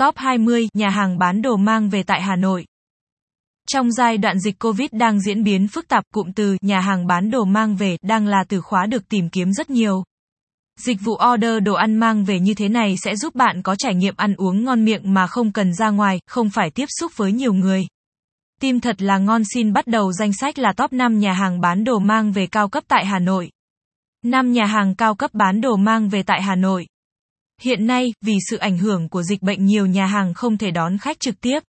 Top 20 nhà hàng bán đồ mang về tại Hà Nội. Trong giai đoạn dịch Covid đang diễn biến phức tạp, cụm từ nhà hàng bán đồ mang về đang là từ khóa được tìm kiếm rất nhiều. Dịch vụ order đồ ăn mang về như thế này sẽ giúp bạn có trải nghiệm ăn uống ngon miệng mà không cần ra ngoài, không phải tiếp xúc với nhiều người. Tim thật là ngon xin bắt đầu danh sách là top 5 nhà hàng bán đồ mang về cao cấp tại Hà Nội. 5 nhà hàng cao cấp bán đồ mang về tại Hà Nội. Hiện nay, vì sự ảnh hưởng của dịch bệnh nhiều nhà hàng không thể đón khách trực tiếp.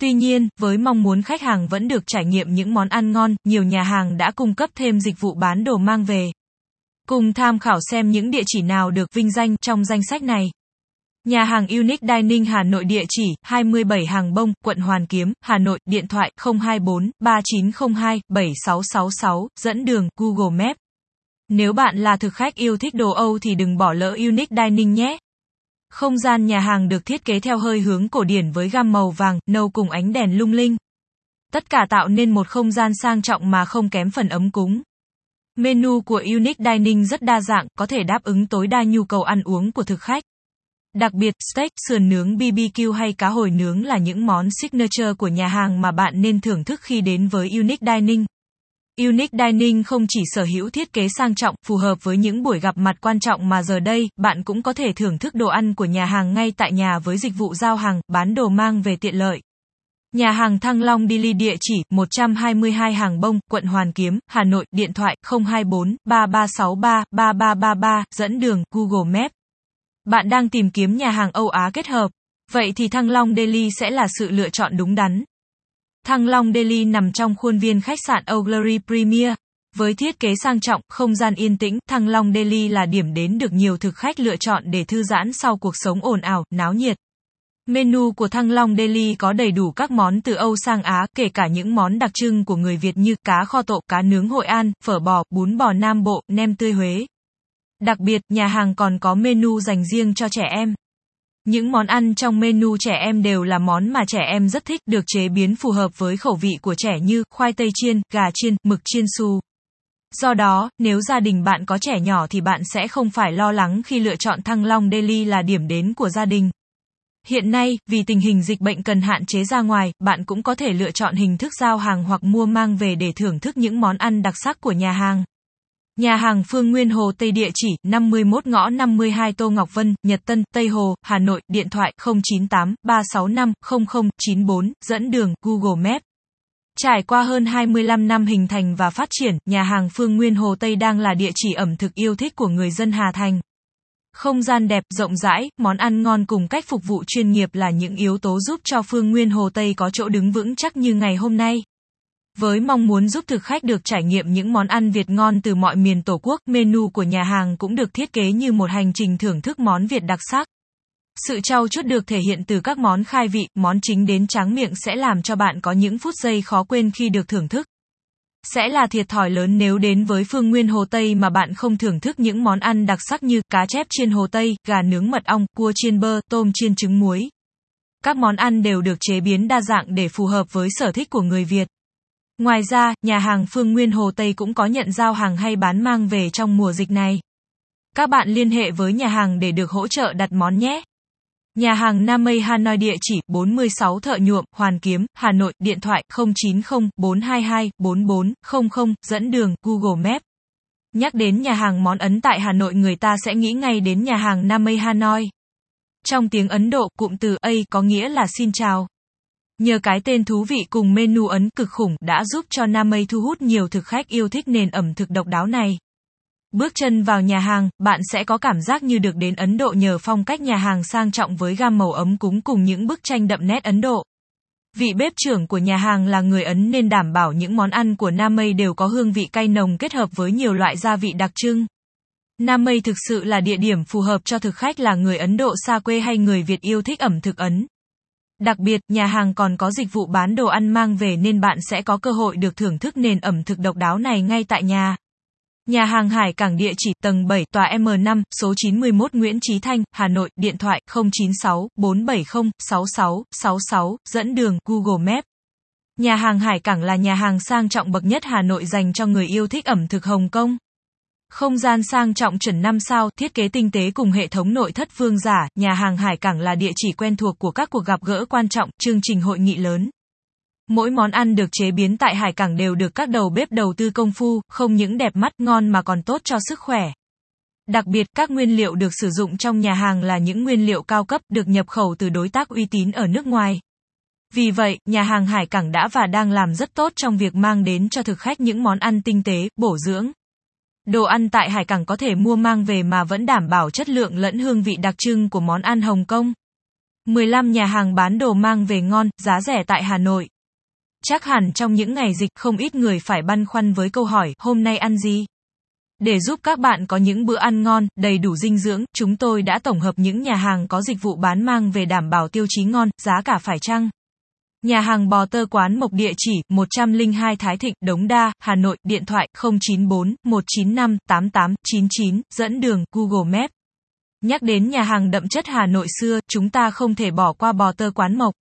Tuy nhiên, với mong muốn khách hàng vẫn được trải nghiệm những món ăn ngon, nhiều nhà hàng đã cung cấp thêm dịch vụ bán đồ mang về. Cùng tham khảo xem những địa chỉ nào được vinh danh trong danh sách này. Nhà hàng Unique Dining Hà Nội địa chỉ 27 Hàng Bông, quận Hoàn Kiếm, Hà Nội, điện thoại 024 3902 7666, dẫn đường Google Maps. Nếu bạn là thực khách yêu thích đồ Âu thì đừng bỏ lỡ Unique Dining nhé. Không gian nhà hàng được thiết kế theo hơi hướng cổ điển với gam màu vàng, nâu cùng ánh đèn lung linh. Tất cả tạo nên một không gian sang trọng mà không kém phần ấm cúng. Menu của Unique Dining rất đa dạng, có thể đáp ứng tối đa nhu cầu ăn uống của thực khách. Đặc biệt, steak, sườn nướng BBQ hay cá hồi nướng là những món signature của nhà hàng mà bạn nên thưởng thức khi đến với Unique Dining. Unique Dining không chỉ sở hữu thiết kế sang trọng, phù hợp với những buổi gặp mặt quan trọng mà giờ đây, bạn cũng có thể thưởng thức đồ ăn của nhà hàng ngay tại nhà với dịch vụ giao hàng, bán đồ mang về tiện lợi. Nhà hàng Thăng Long Dili địa chỉ 122 Hàng Bông, quận Hoàn Kiếm, Hà Nội, điện thoại 024 3363 3333, dẫn đường Google Maps. Bạn đang tìm kiếm nhà hàng Âu Á kết hợp. Vậy thì Thăng Long Deli sẽ là sự lựa chọn đúng đắn. Thăng Long Delhi nằm trong khuôn viên khách sạn O'Glory Premier. Với thiết kế sang trọng, không gian yên tĩnh, Thăng Long Delhi là điểm đến được nhiều thực khách lựa chọn để thư giãn sau cuộc sống ồn ào, náo nhiệt. Menu của Thăng Long Delhi có đầy đủ các món từ Âu sang Á, kể cả những món đặc trưng của người Việt như cá kho tộ, cá nướng Hội An, phở bò, bún bò Nam Bộ, nem tươi Huế. Đặc biệt, nhà hàng còn có menu dành riêng cho trẻ em. Những món ăn trong menu trẻ em đều là món mà trẻ em rất thích, được chế biến phù hợp với khẩu vị của trẻ như khoai tây chiên, gà chiên, mực chiên su. Do đó, nếu gia đình bạn có trẻ nhỏ thì bạn sẽ không phải lo lắng khi lựa chọn Thăng Long Daily là điểm đến của gia đình. Hiện nay, vì tình hình dịch bệnh cần hạn chế ra ngoài, bạn cũng có thể lựa chọn hình thức giao hàng hoặc mua mang về để thưởng thức những món ăn đặc sắc của nhà hàng. Nhà hàng Phương Nguyên Hồ Tây địa chỉ 51 ngõ 52 Tô Ngọc Vân, Nhật Tân, Tây Hồ, Hà Nội, điện thoại 098 365 0094, dẫn đường Google Maps. Trải qua hơn 25 năm hình thành và phát triển, nhà hàng Phương Nguyên Hồ Tây đang là địa chỉ ẩm thực yêu thích của người dân Hà Thành. Không gian đẹp, rộng rãi, món ăn ngon cùng cách phục vụ chuyên nghiệp là những yếu tố giúp cho Phương Nguyên Hồ Tây có chỗ đứng vững chắc như ngày hôm nay. Với mong muốn giúp thực khách được trải nghiệm những món ăn Việt ngon từ mọi miền Tổ quốc, menu của nhà hàng cũng được thiết kế như một hành trình thưởng thức món Việt đặc sắc. Sự trau chuốt được thể hiện từ các món khai vị, món chính đến tráng miệng sẽ làm cho bạn có những phút giây khó quên khi được thưởng thức. Sẽ là thiệt thòi lớn nếu đến với phương nguyên Hồ Tây mà bạn không thưởng thức những món ăn đặc sắc như cá chép chiên Hồ Tây, gà nướng mật ong, cua chiên bơ, tôm chiên trứng muối. Các món ăn đều được chế biến đa dạng để phù hợp với sở thích của người Việt. Ngoài ra, nhà hàng Phương Nguyên Hồ Tây cũng có nhận giao hàng hay bán mang về trong mùa dịch này. Các bạn liên hệ với nhà hàng để được hỗ trợ đặt món nhé. Nhà hàng Nam Mây Hanoi địa chỉ 46 Thợ Nhuộm, Hoàn Kiếm, Hà Nội, điện thoại 090 422 4400, dẫn đường Google Maps. Nhắc đến nhà hàng món Ấn tại Hà Nội người ta sẽ nghĩ ngay đến nhà hàng Nam Mây Hanoi. Trong tiếng Ấn Độ, cụm từ A có nghĩa là xin chào. Nhờ cái tên thú vị cùng menu ấn cực khủng đã giúp cho Nam Mây thu hút nhiều thực khách yêu thích nền ẩm thực độc đáo này. Bước chân vào nhà hàng, bạn sẽ có cảm giác như được đến Ấn Độ nhờ phong cách nhà hàng sang trọng với gam màu ấm cúng cùng những bức tranh đậm nét Ấn Độ. Vị bếp trưởng của nhà hàng là người Ấn nên đảm bảo những món ăn của Nam Mây đều có hương vị cay nồng kết hợp với nhiều loại gia vị đặc trưng. Nam Mây thực sự là địa điểm phù hợp cho thực khách là người Ấn Độ xa quê hay người Việt yêu thích ẩm thực Ấn. Đặc biệt, nhà hàng còn có dịch vụ bán đồ ăn mang về nên bạn sẽ có cơ hội được thưởng thức nền ẩm thực độc đáo này ngay tại nhà. Nhà hàng Hải Cảng địa chỉ tầng 7, tòa M5, số 91 Nguyễn Chí Thanh, Hà Nội, điện thoại 096 470 6666 dẫn đường Google Maps. Nhà hàng Hải Cảng là nhà hàng sang trọng bậc nhất Hà Nội dành cho người yêu thích ẩm thực Hồng Kông. Không gian sang trọng chuẩn 5 sao, thiết kế tinh tế cùng hệ thống nội thất vương giả, nhà hàng Hải Cảng là địa chỉ quen thuộc của các cuộc gặp gỡ quan trọng, chương trình hội nghị lớn. Mỗi món ăn được chế biến tại Hải Cảng đều được các đầu bếp đầu tư công phu, không những đẹp mắt ngon mà còn tốt cho sức khỏe. Đặc biệt, các nguyên liệu được sử dụng trong nhà hàng là những nguyên liệu cao cấp được nhập khẩu từ đối tác uy tín ở nước ngoài. Vì vậy, nhà hàng Hải Cảng đã và đang làm rất tốt trong việc mang đến cho thực khách những món ăn tinh tế, bổ dưỡng. Đồ ăn tại Hải Cảng có thể mua mang về mà vẫn đảm bảo chất lượng lẫn hương vị đặc trưng của món ăn Hồng Kông. 15 nhà hàng bán đồ mang về ngon, giá rẻ tại Hà Nội. Chắc hẳn trong những ngày dịch không ít người phải băn khoăn với câu hỏi, hôm nay ăn gì? Để giúp các bạn có những bữa ăn ngon, đầy đủ dinh dưỡng, chúng tôi đã tổng hợp những nhà hàng có dịch vụ bán mang về đảm bảo tiêu chí ngon, giá cả phải chăng. Nhà hàng bò tơ quán mộc địa chỉ 102 Thái Thịnh, Đống Đa, Hà Nội, điện thoại 094 195 8899, dẫn đường Google Maps. Nhắc đến nhà hàng đậm chất Hà Nội xưa, chúng ta không thể bỏ qua bò tơ quán mộc.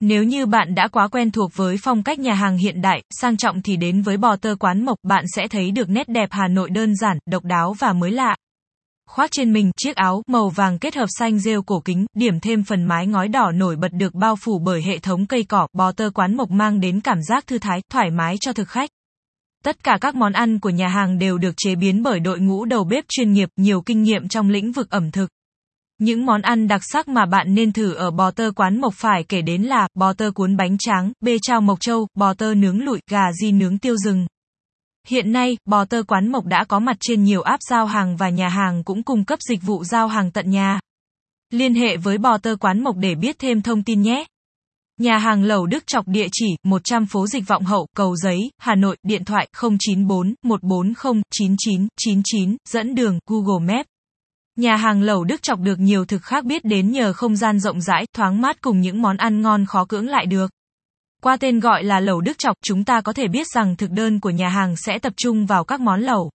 Nếu như bạn đã quá quen thuộc với phong cách nhà hàng hiện đại, sang trọng thì đến với bò tơ quán mộc bạn sẽ thấy được nét đẹp Hà Nội đơn giản, độc đáo và mới lạ. Khoác trên mình chiếc áo màu vàng kết hợp xanh rêu cổ kính, điểm thêm phần mái ngói đỏ nổi bật được bao phủ bởi hệ thống cây cỏ, bò tơ quán mộc mang đến cảm giác thư thái, thoải mái cho thực khách. Tất cả các món ăn của nhà hàng đều được chế biến bởi đội ngũ đầu bếp chuyên nghiệp, nhiều kinh nghiệm trong lĩnh vực ẩm thực. Những món ăn đặc sắc mà bạn nên thử ở bò tơ quán mộc phải kể đến là bò tơ cuốn bánh tráng, bê trao mộc châu, bò tơ nướng lụi, gà di nướng tiêu rừng. Hiện nay, bò tơ quán mộc đã có mặt trên nhiều app giao hàng và nhà hàng cũng cung cấp dịch vụ giao hàng tận nhà. Liên hệ với bò tơ quán mộc để biết thêm thông tin nhé. Nhà hàng Lẩu Đức Chọc địa chỉ 100 phố Dịch Vọng Hậu, Cầu Giấy, Hà Nội, điện thoại 094 140 9999, dẫn đường Google Maps. Nhà hàng Lẩu Đức Chọc được nhiều thực khách biết đến nhờ không gian rộng rãi, thoáng mát cùng những món ăn ngon khó cưỡng lại được. Qua tên gọi là lẩu Đức Chọc, chúng ta có thể biết rằng thực đơn của nhà hàng sẽ tập trung vào các món lẩu.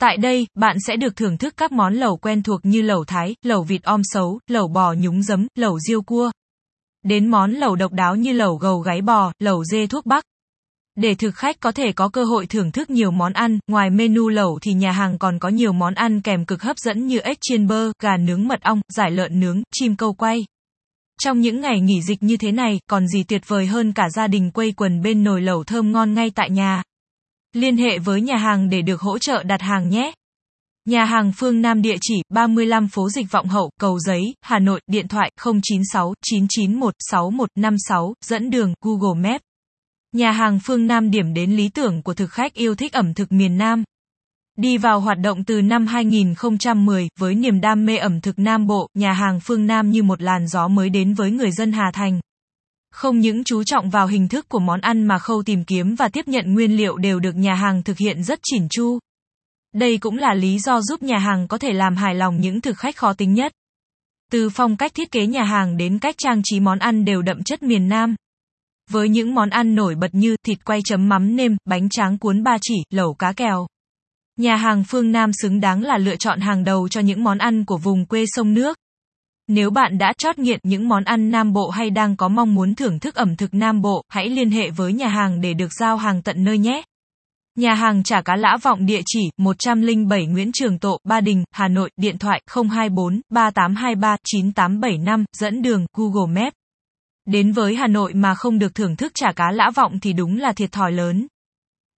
Tại đây, bạn sẽ được thưởng thức các món lẩu quen thuộc như lẩu thái, lẩu vịt om sấu, lẩu bò nhúng giấm, lẩu riêu cua. Đến món lẩu độc đáo như lẩu gầu gáy bò, lẩu dê thuốc bắc. Để thực khách có thể có cơ hội thưởng thức nhiều món ăn, ngoài menu lẩu thì nhà hàng còn có nhiều món ăn kèm cực hấp dẫn như ếch chiên bơ, gà nướng mật ong, giải lợn nướng, chim câu quay. Trong những ngày nghỉ dịch như thế này, còn gì tuyệt vời hơn cả gia đình quây quần bên nồi lẩu thơm ngon ngay tại nhà. Liên hệ với nhà hàng để được hỗ trợ đặt hàng nhé. Nhà hàng Phương Nam địa chỉ 35 phố Dịch Vọng Hậu, Cầu Giấy, Hà Nội, điện thoại 096 991 6156, dẫn đường Google Maps. Nhà hàng Phương Nam điểm đến lý tưởng của thực khách yêu thích ẩm thực miền Nam. Đi vào hoạt động từ năm 2010, với niềm đam mê ẩm thực Nam Bộ, nhà hàng Phương Nam như một làn gió mới đến với người dân Hà Thành. Không những chú trọng vào hình thức của món ăn mà khâu tìm kiếm và tiếp nhận nguyên liệu đều được nhà hàng thực hiện rất chỉn chu. Đây cũng là lý do giúp nhà hàng có thể làm hài lòng những thực khách khó tính nhất. Từ phong cách thiết kế nhà hàng đến cách trang trí món ăn đều đậm chất miền Nam. Với những món ăn nổi bật như thịt quay chấm mắm nêm, bánh tráng cuốn ba chỉ, lẩu cá kèo. Nhà hàng phương Nam xứng đáng là lựa chọn hàng đầu cho những món ăn của vùng quê sông nước. Nếu bạn đã chót nghiện những món ăn Nam Bộ hay đang có mong muốn thưởng thức ẩm thực Nam Bộ, hãy liên hệ với nhà hàng để được giao hàng tận nơi nhé. Nhà hàng chả cá lã vọng địa chỉ 107 Nguyễn Trường Tộ, Ba Đình, Hà Nội, điện thoại 024 3823 9875, dẫn đường Google Maps. Đến với Hà Nội mà không được thưởng thức chả cá lã vọng thì đúng là thiệt thòi lớn.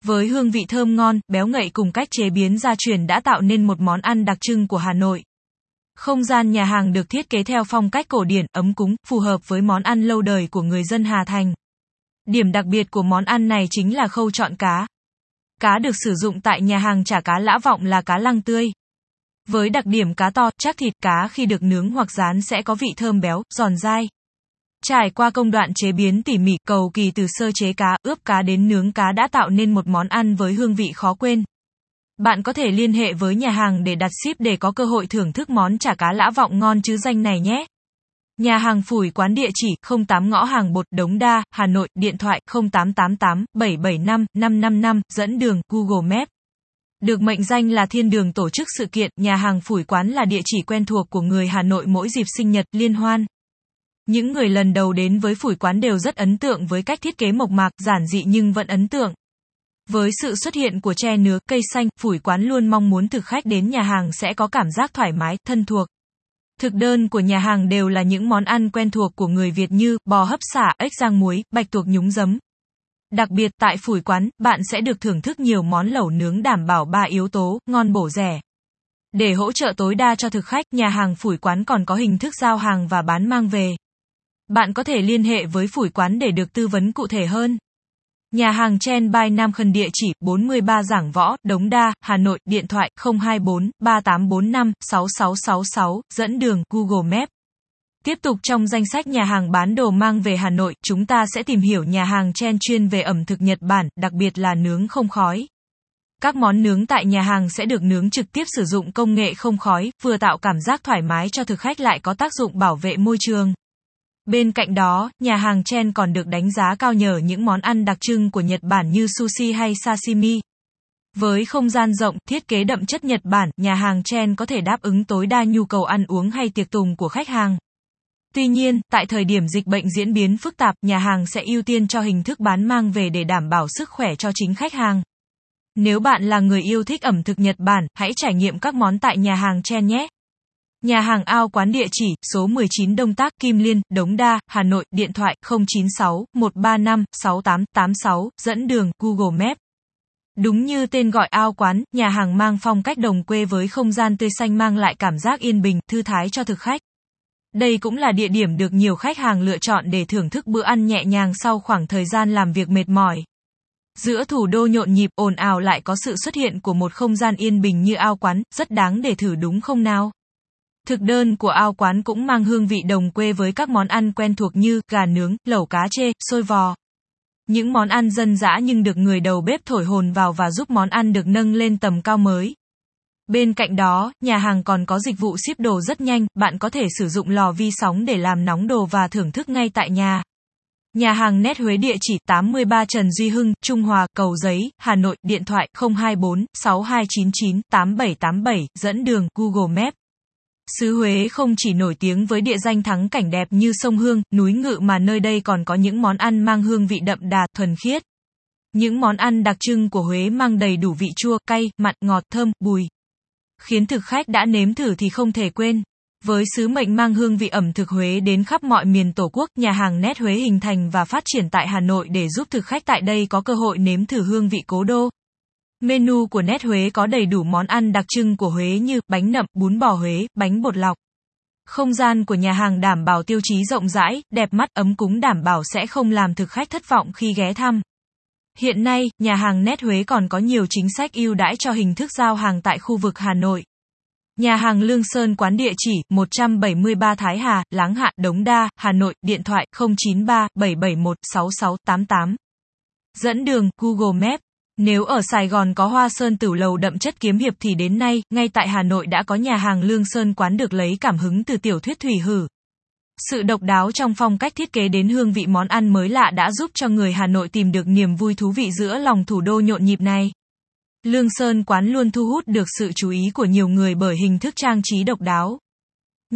Với hương vị thơm ngon, béo ngậy cùng cách chế biến gia truyền đã tạo nên một món ăn đặc trưng của Hà Nội. Không gian nhà hàng được thiết kế theo phong cách cổ điển, ấm cúng, phù hợp với món ăn lâu đời của người dân Hà Thành. Điểm đặc biệt của món ăn này chính là khâu chọn cá. Cá được sử dụng tại nhà hàng chả cá lã vọng là cá lăng tươi. Với đặc điểm cá to, chắc thịt cá khi được nướng hoặc rán sẽ có vị thơm béo, giòn dai. Trải qua công đoạn chế biến tỉ mỉ, cầu kỳ từ sơ chế cá, ướp cá đến nướng cá đã tạo nên một món ăn với hương vị khó quên. Bạn có thể liên hệ với nhà hàng để đặt ship để có cơ hội thưởng thức món chả cá lã vọng ngon chứ danh này nhé. Nhà hàng Phủi quán địa chỉ 08 ngõ hàng bột Đống Đa, Hà Nội, điện thoại 0888 775 555, dẫn đường Google Maps. Được mệnh danh là thiên đường tổ chức sự kiện, nhà hàng Phủi quán là địa chỉ quen thuộc của người Hà Nội mỗi dịp sinh nhật, liên hoan. Những người lần đầu đến với phủi quán đều rất ấn tượng với cách thiết kế mộc mạc, giản dị nhưng vẫn ấn tượng. Với sự xuất hiện của tre nứa, cây xanh, phủi quán luôn mong muốn thực khách đến nhà hàng sẽ có cảm giác thoải mái, thân thuộc. Thực đơn của nhà hàng đều là những món ăn quen thuộc của người Việt như bò hấp xả, ếch rang muối, bạch tuộc nhúng giấm. Đặc biệt tại phủi quán, bạn sẽ được thưởng thức nhiều món lẩu nướng đảm bảo ba yếu tố, ngon bổ rẻ. Để hỗ trợ tối đa cho thực khách, nhà hàng phủi quán còn có hình thức giao hàng và bán mang về. Bạn có thể liên hệ với phủi quán để được tư vấn cụ thể hơn. Nhà hàng Chen by Nam Khân địa chỉ 43 Giảng Võ, Đống Đa, Hà Nội, điện thoại 024 3845 6666, dẫn đường Google Maps. Tiếp tục trong danh sách nhà hàng bán đồ mang về Hà Nội, chúng ta sẽ tìm hiểu nhà hàng Chen chuyên về ẩm thực Nhật Bản, đặc biệt là nướng không khói. Các món nướng tại nhà hàng sẽ được nướng trực tiếp sử dụng công nghệ không khói, vừa tạo cảm giác thoải mái cho thực khách lại có tác dụng bảo vệ môi trường. Bên cạnh đó, nhà hàng Chen còn được đánh giá cao nhờ những món ăn đặc trưng của Nhật Bản như sushi hay sashimi. Với không gian rộng, thiết kế đậm chất Nhật Bản, nhà hàng Chen có thể đáp ứng tối đa nhu cầu ăn uống hay tiệc tùng của khách hàng. Tuy nhiên, tại thời điểm dịch bệnh diễn biến phức tạp, nhà hàng sẽ ưu tiên cho hình thức bán mang về để đảm bảo sức khỏe cho chính khách hàng. Nếu bạn là người yêu thích ẩm thực Nhật Bản, hãy trải nghiệm các món tại nhà hàng Chen nhé. Nhà hàng ao quán địa chỉ, số 19 Đông Tác, Kim Liên, Đống Đa, Hà Nội, điện thoại 096 135 6886, dẫn đường Google Maps. Đúng như tên gọi ao quán, nhà hàng mang phong cách đồng quê với không gian tươi xanh mang lại cảm giác yên bình, thư thái cho thực khách. Đây cũng là địa điểm được nhiều khách hàng lựa chọn để thưởng thức bữa ăn nhẹ nhàng sau khoảng thời gian làm việc mệt mỏi. Giữa thủ đô nhộn nhịp ồn ào lại có sự xuất hiện của một không gian yên bình như ao quán, rất đáng để thử đúng không nào? Thực đơn của ao quán cũng mang hương vị đồng quê với các món ăn quen thuộc như gà nướng, lẩu cá chê, xôi vò. Những món ăn dân dã nhưng được người đầu bếp thổi hồn vào và giúp món ăn được nâng lên tầm cao mới. Bên cạnh đó, nhà hàng còn có dịch vụ ship đồ rất nhanh, bạn có thể sử dụng lò vi sóng để làm nóng đồ và thưởng thức ngay tại nhà. Nhà hàng Nét Huế địa chỉ 83 Trần Duy Hưng, Trung Hòa, Cầu Giấy, Hà Nội, điện thoại 024 6299 8787, dẫn đường Google Maps. Sứ Huế không chỉ nổi tiếng với địa danh thắng cảnh đẹp như sông Hương, núi Ngự mà nơi đây còn có những món ăn mang hương vị đậm đà, thuần khiết. Những món ăn đặc trưng của Huế mang đầy đủ vị chua, cay, mặn, ngọt, thơm, bùi. Khiến thực khách đã nếm thử thì không thể quên. Với sứ mệnh mang hương vị ẩm thực Huế đến khắp mọi miền Tổ quốc, nhà hàng Nét Huế hình thành và phát triển tại Hà Nội để giúp thực khách tại đây có cơ hội nếm thử hương vị cố đô. Menu của Nét Huế có đầy đủ món ăn đặc trưng của Huế như bánh nậm, bún bò Huế, bánh bột lọc. Không gian của nhà hàng đảm bảo tiêu chí rộng rãi, đẹp mắt, ấm cúng đảm bảo sẽ không làm thực khách thất vọng khi ghé thăm. Hiện nay, nhà hàng Nét Huế còn có nhiều chính sách ưu đãi cho hình thức giao hàng tại khu vực Hà Nội. Nhà hàng Lương Sơn quán địa chỉ 173 Thái Hà, Láng Hạ, Đống Đa, Hà Nội, điện thoại 093 771 6688. Dẫn đường Google Maps nếu ở Sài Gòn có Hoa Sơn Tửu Lầu đậm chất kiếm hiệp thì đến nay, ngay tại Hà Nội đã có nhà hàng Lương Sơn quán được lấy cảm hứng từ tiểu thuyết Thủy Hử. Sự độc đáo trong phong cách thiết kế đến hương vị món ăn mới lạ đã giúp cho người Hà Nội tìm được niềm vui thú vị giữa lòng thủ đô nhộn nhịp này. Lương Sơn quán luôn thu hút được sự chú ý của nhiều người bởi hình thức trang trí độc đáo.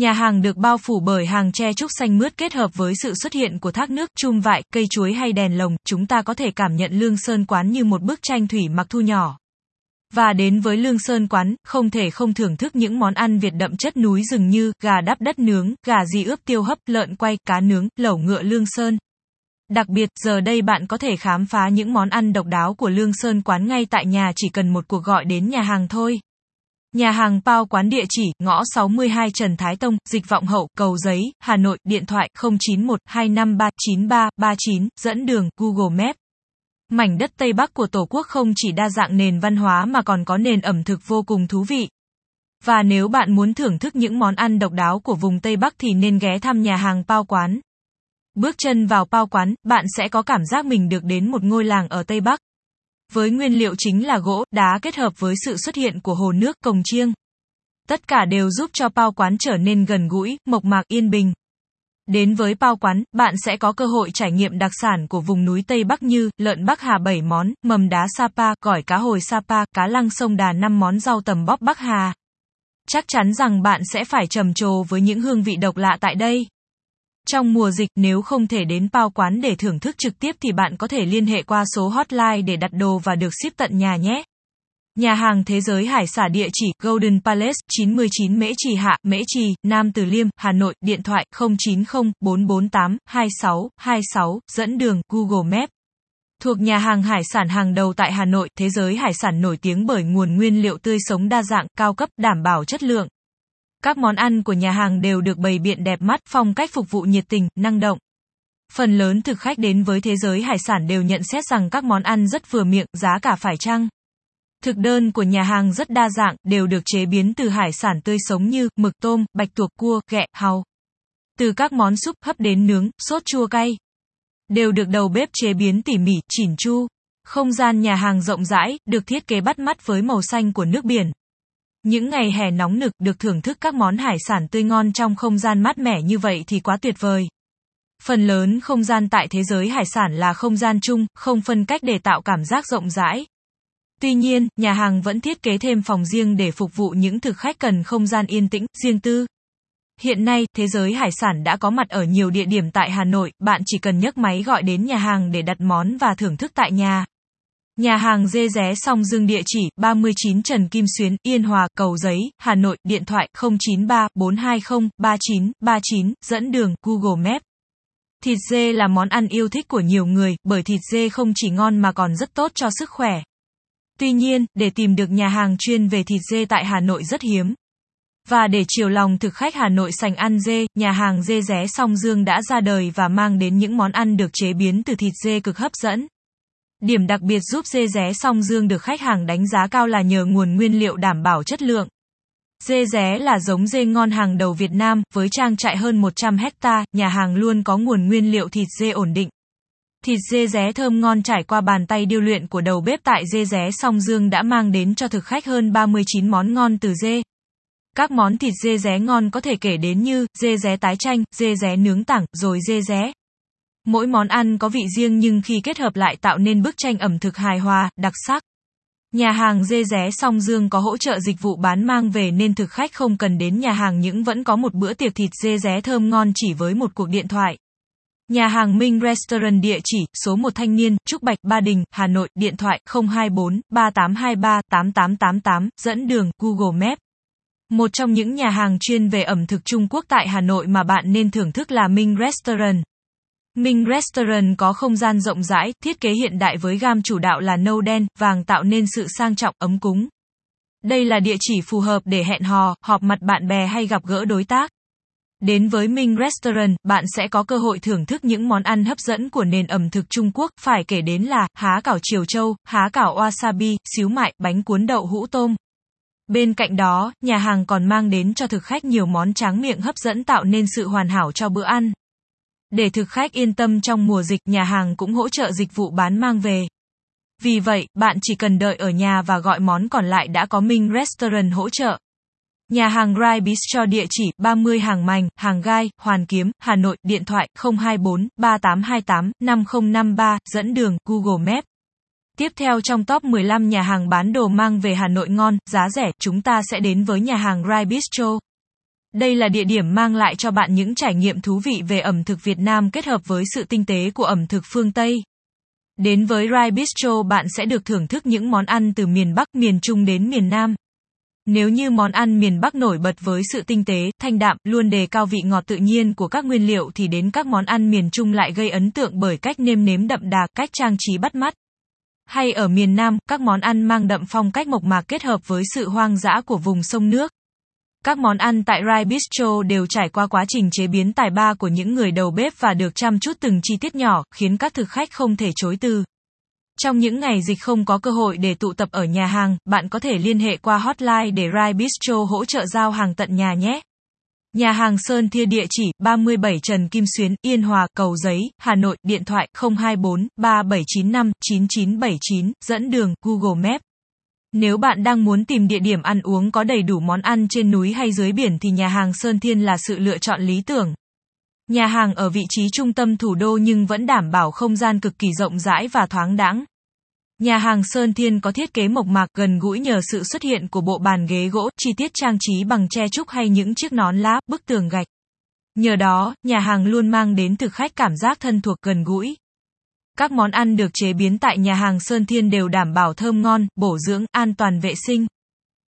Nhà hàng được bao phủ bởi hàng tre trúc xanh mướt kết hợp với sự xuất hiện của thác nước, chum vại, cây chuối hay đèn lồng, chúng ta có thể cảm nhận Lương Sơn quán như một bức tranh thủy mặc thu nhỏ. Và đến với Lương Sơn quán, không thể không thưởng thức những món ăn Việt đậm chất núi rừng như gà đắp đất nướng, gà di ướp tiêu hấp, lợn quay, cá nướng, lẩu ngựa Lương Sơn. Đặc biệt, giờ đây bạn có thể khám phá những món ăn độc đáo của Lương Sơn quán ngay tại nhà chỉ cần một cuộc gọi đến nhà hàng thôi. Nhà hàng Pao quán địa chỉ, ngõ 62 Trần Thái Tông, Dịch Vọng Hậu, Cầu Giấy, Hà Nội, điện thoại 091 253 9339, dẫn đường Google Maps. Mảnh đất Tây Bắc của Tổ quốc không chỉ đa dạng nền văn hóa mà còn có nền ẩm thực vô cùng thú vị. Và nếu bạn muốn thưởng thức những món ăn độc đáo của vùng Tây Bắc thì nên ghé thăm nhà hàng Pao quán. Bước chân vào Pao quán, bạn sẽ có cảm giác mình được đến một ngôi làng ở Tây Bắc với nguyên liệu chính là gỗ, đá kết hợp với sự xuất hiện của hồ nước, cồng chiêng. Tất cả đều giúp cho Pao quán trở nên gần gũi, mộc mạc yên bình. Đến với Pao quán, bạn sẽ có cơ hội trải nghiệm đặc sản của vùng núi Tây Bắc như lợn Bắc Hà 7 món, mầm đá Sapa, gỏi cá hồi Sapa, cá lăng sông Đà 5 món rau tầm bóp Bắc Hà. Chắc chắn rằng bạn sẽ phải trầm trồ với những hương vị độc lạ tại đây. Trong mùa dịch nếu không thể đến bao quán để thưởng thức trực tiếp thì bạn có thể liên hệ qua số hotline để đặt đồ và được ship tận nhà nhé. Nhà hàng Thế giới Hải sản địa chỉ Golden Palace 99 Mễ Trì Hạ, Mễ Trì, Nam Từ Liêm, Hà Nội, điện thoại 090 448 26 26, dẫn đường Google Maps. Thuộc nhà hàng hải sản hàng đầu tại Hà Nội, Thế giới Hải sản nổi tiếng bởi nguồn nguyên liệu tươi sống đa dạng, cao cấp, đảm bảo chất lượng. Các món ăn của nhà hàng đều được bày biện đẹp mắt, phong cách phục vụ nhiệt tình, năng động. Phần lớn thực khách đến với thế giới hải sản đều nhận xét rằng các món ăn rất vừa miệng, giá cả phải chăng. Thực đơn của nhà hàng rất đa dạng, đều được chế biến từ hải sản tươi sống như mực tôm, bạch tuộc cua, ghẹ, hàu. Từ các món súp hấp đến nướng, sốt chua cay. Đều được đầu bếp chế biến tỉ mỉ, chỉn chu. Không gian nhà hàng rộng rãi, được thiết kế bắt mắt với màu xanh của nước biển. Những ngày hè nóng nực được thưởng thức các món hải sản tươi ngon trong không gian mát mẻ như vậy thì quá tuyệt vời. Phần lớn không gian tại thế giới hải sản là không gian chung, không phân cách để tạo cảm giác rộng rãi. Tuy nhiên, nhà hàng vẫn thiết kế thêm phòng riêng để phục vụ những thực khách cần không gian yên tĩnh, riêng tư. Hiện nay, thế giới hải sản đã có mặt ở nhiều địa điểm tại Hà Nội, bạn chỉ cần nhấc máy gọi đến nhà hàng để đặt món và thưởng thức tại nhà. Nhà hàng dê ré song dương địa chỉ 39 Trần Kim Xuyến, Yên Hòa, Cầu Giấy, Hà Nội, điện thoại 093 420 39 39, dẫn đường Google Maps. Thịt dê là món ăn yêu thích của nhiều người, bởi thịt dê không chỉ ngon mà còn rất tốt cho sức khỏe. Tuy nhiên, để tìm được nhà hàng chuyên về thịt dê tại Hà Nội rất hiếm. Và để chiều lòng thực khách Hà Nội sành ăn dê, nhà hàng dê ré song dương đã ra đời và mang đến những món ăn được chế biến từ thịt dê cực hấp dẫn. Điểm đặc biệt giúp dê ré song dương được khách hàng đánh giá cao là nhờ nguồn nguyên liệu đảm bảo chất lượng. Dê ré là giống dê ngon hàng đầu Việt Nam, với trang trại hơn 100 hecta, nhà hàng luôn có nguồn nguyên liệu thịt dê ổn định. Thịt dê ré thơm ngon trải qua bàn tay điêu luyện của đầu bếp tại dê ré song dương đã mang đến cho thực khách hơn 39 món ngon từ dê. Các món thịt dê ré ngon có thể kể đến như dê ré tái chanh, dê ré nướng tảng, rồi dê ré. Mỗi món ăn có vị riêng nhưng khi kết hợp lại tạo nên bức tranh ẩm thực hài hòa, đặc sắc. Nhà hàng dê ré song dương có hỗ trợ dịch vụ bán mang về nên thực khách không cần đến nhà hàng những vẫn có một bữa tiệc thịt dê ré thơm ngon chỉ với một cuộc điện thoại. Nhà hàng Minh Restaurant địa chỉ, số 1 Thanh Niên, Trúc Bạch, Ba Đình, Hà Nội, điện thoại 024 3823 8888, dẫn đường Google Maps. Một trong những nhà hàng chuyên về ẩm thực Trung Quốc tại Hà Nội mà bạn nên thưởng thức là Minh Restaurant. Minh Restaurant có không gian rộng rãi, thiết kế hiện đại với gam chủ đạo là nâu đen, vàng tạo nên sự sang trọng, ấm cúng. Đây là địa chỉ phù hợp để hẹn hò, họp mặt bạn bè hay gặp gỡ đối tác. Đến với Minh Restaurant, bạn sẽ có cơ hội thưởng thức những món ăn hấp dẫn của nền ẩm thực Trung Quốc, phải kể đến là há cảo Triều Châu, há cảo wasabi, xíu mại, bánh cuốn đậu hũ tôm. Bên cạnh đó, nhà hàng còn mang đến cho thực khách nhiều món tráng miệng hấp dẫn tạo nên sự hoàn hảo cho bữa ăn. Để thực khách yên tâm trong mùa dịch, nhà hàng cũng hỗ trợ dịch vụ bán mang về. Vì vậy, bạn chỉ cần đợi ở nhà và gọi món còn lại đã có Minh Restaurant hỗ trợ. Nhà hàng Rai Bistro địa chỉ 30 Hàng Mành, Hàng Gai, Hoàn Kiếm, Hà Nội, điện thoại 024 3828 5053, dẫn đường Google Maps. Tiếp theo trong top 15 nhà hàng bán đồ mang về Hà Nội ngon, giá rẻ, chúng ta sẽ đến với nhà hàng Rai Bistro. Đây là địa điểm mang lại cho bạn những trải nghiệm thú vị về ẩm thực Việt Nam kết hợp với sự tinh tế của ẩm thực phương Tây. Đến với Rai Bistro bạn sẽ được thưởng thức những món ăn từ miền Bắc, miền Trung đến miền Nam. Nếu như món ăn miền Bắc nổi bật với sự tinh tế, thanh đạm, luôn đề cao vị ngọt tự nhiên của các nguyên liệu thì đến các món ăn miền Trung lại gây ấn tượng bởi cách nêm nếm đậm đà, cách trang trí bắt mắt. Hay ở miền Nam, các món ăn mang đậm phong cách mộc mạc kết hợp với sự hoang dã của vùng sông nước. Các món ăn tại Rai Bistro đều trải qua quá trình chế biến tài ba của những người đầu bếp và được chăm chút từng chi tiết nhỏ, khiến các thực khách không thể chối từ. Trong những ngày dịch không có cơ hội để tụ tập ở nhà hàng, bạn có thể liên hệ qua hotline để Rai Bistro hỗ trợ giao hàng tận nhà nhé. Nhà hàng Sơn Thia địa chỉ 37 Trần Kim Xuyến, Yên Hòa, Cầu Giấy, Hà Nội, điện thoại 024 3795 9979, dẫn đường Google Maps. Nếu bạn đang muốn tìm địa điểm ăn uống có đầy đủ món ăn trên núi hay dưới biển thì nhà hàng Sơn Thiên là sự lựa chọn lý tưởng. Nhà hàng ở vị trí trung tâm thủ đô nhưng vẫn đảm bảo không gian cực kỳ rộng rãi và thoáng đãng. Nhà hàng Sơn Thiên có thiết kế mộc mạc gần gũi nhờ sự xuất hiện của bộ bàn ghế gỗ, chi tiết trang trí bằng tre trúc hay những chiếc nón lá, bức tường gạch. Nhờ đó, nhà hàng luôn mang đến thực khách cảm giác thân thuộc gần gũi. Các món ăn được chế biến tại nhà hàng Sơn Thiên đều đảm bảo thơm ngon, bổ dưỡng, an toàn vệ sinh.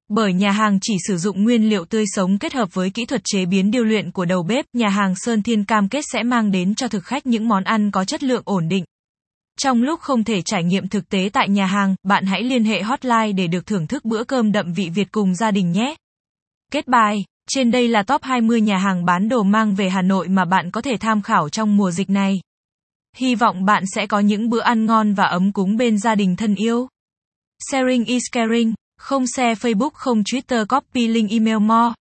Bởi nhà hàng chỉ sử dụng nguyên liệu tươi sống kết hợp với kỹ thuật chế biến điêu luyện của đầu bếp, nhà hàng Sơn Thiên cam kết sẽ mang đến cho thực khách những món ăn có chất lượng ổn định. Trong lúc không thể trải nghiệm thực tế tại nhà hàng, bạn hãy liên hệ hotline để được thưởng thức bữa cơm đậm vị Việt cùng gia đình nhé. Kết bài, trên đây là top 20 nhà hàng bán đồ mang về Hà Nội mà bạn có thể tham khảo trong mùa dịch này. Hy vọng bạn sẽ có những bữa ăn ngon và ấm cúng bên gia đình thân yêu. Sharing is caring, không share Facebook không Twitter copy link email more.